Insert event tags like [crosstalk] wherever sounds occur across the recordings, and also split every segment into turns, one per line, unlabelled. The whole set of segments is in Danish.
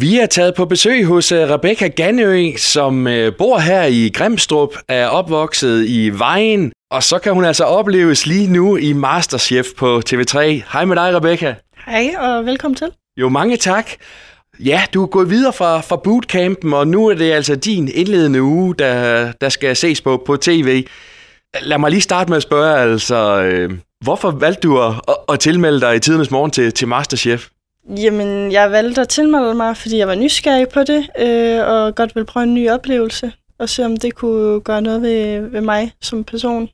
Vi er taget på besøg hos øh, Rebecca Ganø, som øh, bor her i Grimstrup, er opvokset i Vejen, og så kan hun altså opleves lige nu i Masterchef på TV3. Hej med dig, Rebecca.
Hej, og velkommen til.
Jo, mange tak. Ja, du er gået videre fra, fra bootcampen, og nu er det altså din indledende uge, der, der skal ses på på tv. Lad mig lige starte med at spørge, altså, øh, hvorfor valgte du at, at, at tilmelde dig i tidernes morgen til, til Masterchef?
Jamen, jeg valgte at tilmelde mig, fordi jeg var nysgerrig på det, øh, og godt ville prøve en ny oplevelse, og se om det kunne gøre noget ved, ved mig som person.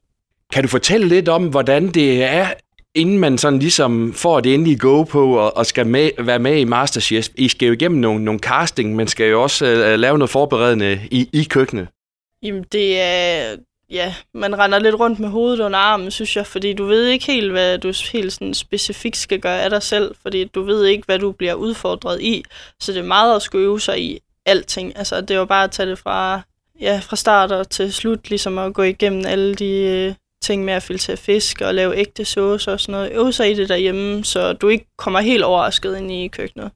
Kan du fortælle lidt om, hvordan det er, inden man sådan ligesom får det endelige go på og, og skal med, være med i Masterchef? I skal jo igennem nogle, nogle casting, men skal jo også uh, lave noget forberedende i, i køkkenet.
Jamen, det er... Ja, man render lidt rundt med hovedet under armen, synes jeg, fordi du ved ikke helt, hvad du helt sådan specifikt skal gøre af dig selv, fordi du ved ikke, hvad du bliver udfordret i. Så det er meget at skulle øve sig i alting. Altså, det er jo bare at tage det fra, ja, fra start og til slut, ligesom at gå igennem alle de øh, ting med at filtrere fisk og lave ægte sauce og sådan noget. Øve sig i det derhjemme, så du ikke kommer helt overrasket ind i køkkenet.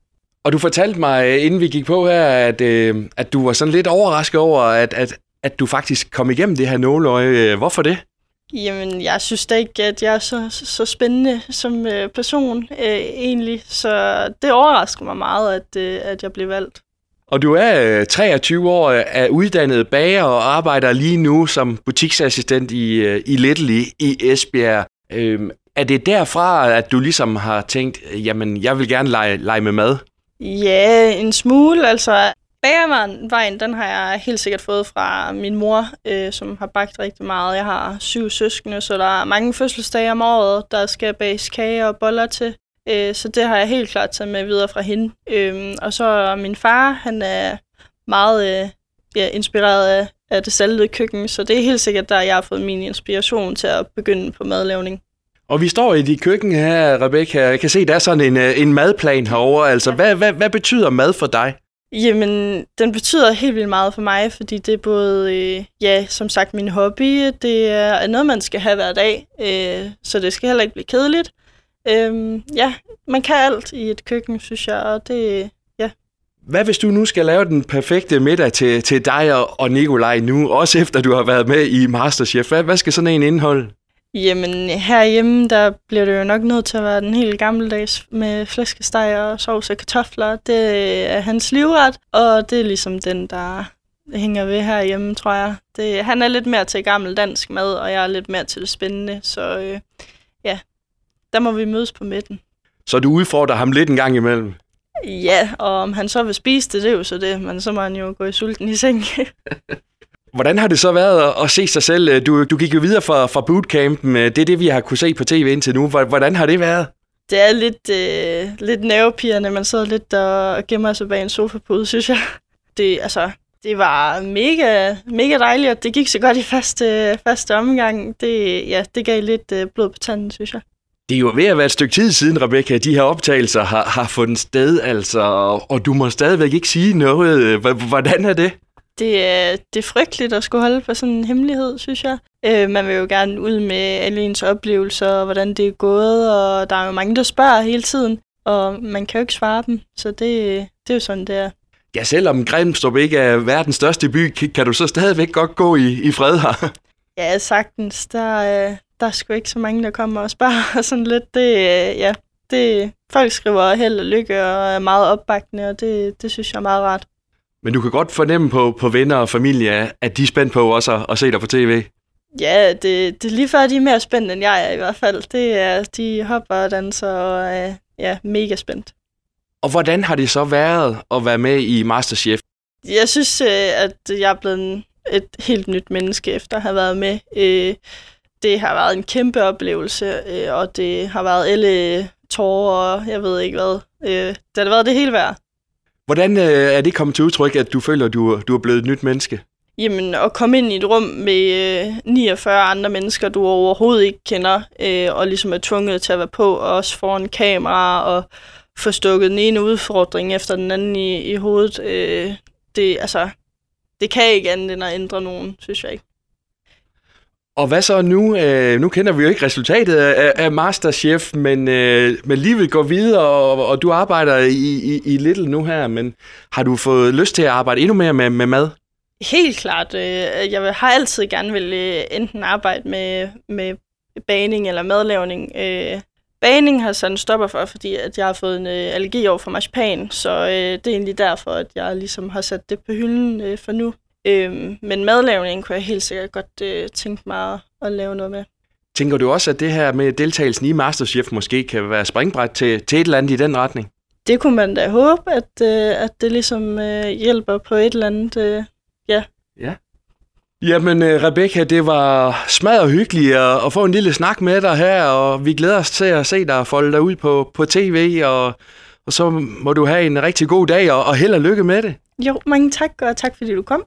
Og du fortalte mig, øh, inden vi gik på her, at, øh, at du var sådan lidt overrasket over, at, at, at du faktisk kom igennem det her nåløje. Hvorfor det?
Jamen, jeg synes da ikke, at jeg er så, så spændende som øh, person øh, egentlig, så det overrasker mig meget, at, øh, at jeg blev valgt.
Og du er 23 år, er uddannet bager og arbejder lige nu som butiksassistent i, i Little i, i Esbjerg. Øhm, er det derfra, at du ligesom har tænkt, jamen, jeg vil gerne lege, lege med mad?
Ja, en smule. Altså, bagervejen, den har jeg helt sikkert fået fra min mor, øh, som har bagt rigtig meget. Jeg har syv søskende, så der er mange fødselsdage om året, der skal bages kage og boller til. Øh, så det har jeg helt klart taget med videre fra hende. Øh, og så min far, han er meget øh, ja, inspireret af, af det saltede køkken, så det er helt sikkert der, jeg har fået min inspiration til at begynde på madlavning.
Og vi står i dit køkken her, Rebecca. Jeg kan se, der er sådan en, øh, en madplan herovre. Altså, hvad, hvad, hvad betyder mad for dig?
Jamen, den betyder helt vildt meget for mig, fordi det er både, øh, ja, som sagt, min hobby. Det er noget, man skal have hver dag, øh, så det skal heller ikke blive kedeligt. Øh, ja, man kan alt i et køkken, synes jeg, og det, ja.
Hvad hvis du nu skal lave den perfekte middag til, til dig og, og Nikolaj nu, også efter du har været med i Masterchef? Hvad, hvad skal sådan en indeholde?
Jamen, herhjemme, der bliver det jo nok nødt til at være den helt gammeldags med flæskesteg og sovs og kartofler. Det er hans livret, og det er ligesom den, der hænger ved herhjemme, tror jeg. Det, han er lidt mere til gammeldansk mad, og jeg er lidt mere til det spændende, så øh, ja, der må vi mødes på midten.
Så du udfordrer ham lidt en gang imellem?
Ja, og om han så vil spise det, det er jo så det, men så må han jo gå i sulten i seng. [laughs]
Hvordan har det så været at se sig selv? Du, du gik jo videre fra, fra bootcampen. Det er det, vi har kunne se på tv indtil nu. Hvordan har det været?
Det er lidt, øh, lidt nervepirrende. Man sidder lidt og gemmer sig bag en sofapude, synes jeg. Det, altså, det var mega, mega dejligt, og det gik så godt i første, første omgang. Det, ja, det gav lidt øh, blod på tanden, synes jeg.
Det er jo ved at være et stykke tid siden, Rebecca, de her optagelser har, har fundet sted, altså, og, og du må stadigvæk ikke sige noget. Hvordan er det?
Det er, det er frygteligt at skulle holde på sådan en hemmelighed, synes jeg. Øh, man vil jo gerne ud med alle ens oplevelser, og hvordan det er gået, og der er jo mange, der spørger hele tiden, og man kan jo ikke svare dem, så det, det er jo sådan, det er.
Ja, selvom Grimstrup ikke er verdens største by, kan du så stadigvæk godt gå i, i fred her?
Ja, sagtens. Der, øh, der er sgu ikke så mange, der kommer og spørger [laughs] sådan lidt. Det, øh, ja, det, folk skriver held og lykke og er meget opbakende, og det, det synes jeg er meget rart.
Men du kan godt fornemme på, på venner og familie, at de er spændt på også at, at se dig på tv.
Ja, det, det er lige før, de er mere spændt, end jeg er i hvert fald. Det er, de hopper og danser og er ja, mega spændt.
Og hvordan har det så været at være med i Masterchef?
Jeg synes, øh, at jeg er blevet et helt nyt menneske efter at have været med. Øh, det har været en kæmpe oplevelse, øh, og det har været alle tårer og jeg ved ikke hvad. Det har været det hele værd.
Hvordan øh, er det kommet til udtryk, at du føler, at du, du er blevet et nyt menneske?
Jamen, at komme ind i et rum med øh, 49 andre mennesker, du overhovedet ikke kender, øh, og ligesom er tvunget til at være på, og også foran kamera, og få stukket den ene udfordring efter den anden i, i hovedet. Øh, det, altså, det kan ikke andet end at ændre nogen, synes jeg ikke.
Og hvad så nu? Øh, nu kender vi jo ikke resultatet af, af Masterchef, men, øh, men livet går videre, og, og du arbejder i, i, i Little nu her, men har du fået lyst til at arbejde endnu mere med, med mad?
Helt klart. Øh, jeg har altid gerne vil øh, enten arbejde med, med baning eller madlavning. Øh, baning har sådan stopper for, fordi at jeg har fået en øh, allergi over for marcipan, så øh, det er egentlig derfor, at jeg ligesom har sat det på hylden øh, for nu. Øh, men madlavning kunne jeg helt sikkert godt øh, tænke mig at lave noget med.
Tænker du også, at det her med deltagelsen i Masterchef måske kan være springbræt til, til et eller andet i den retning?
Det kunne man da håbe, at, øh, at det ligesom øh, hjælper på et eller andet, øh, ja.
Ja. Jamen, øh, Rebecca, det var smadret hyggeligt at, at få en lille snak med dig her, og vi glæder os til at se dig folde dig ud på, på tv, og, og så må du have en rigtig god dag, og, og held og lykke med det.
Jo, mange tak, og tak fordi du kom.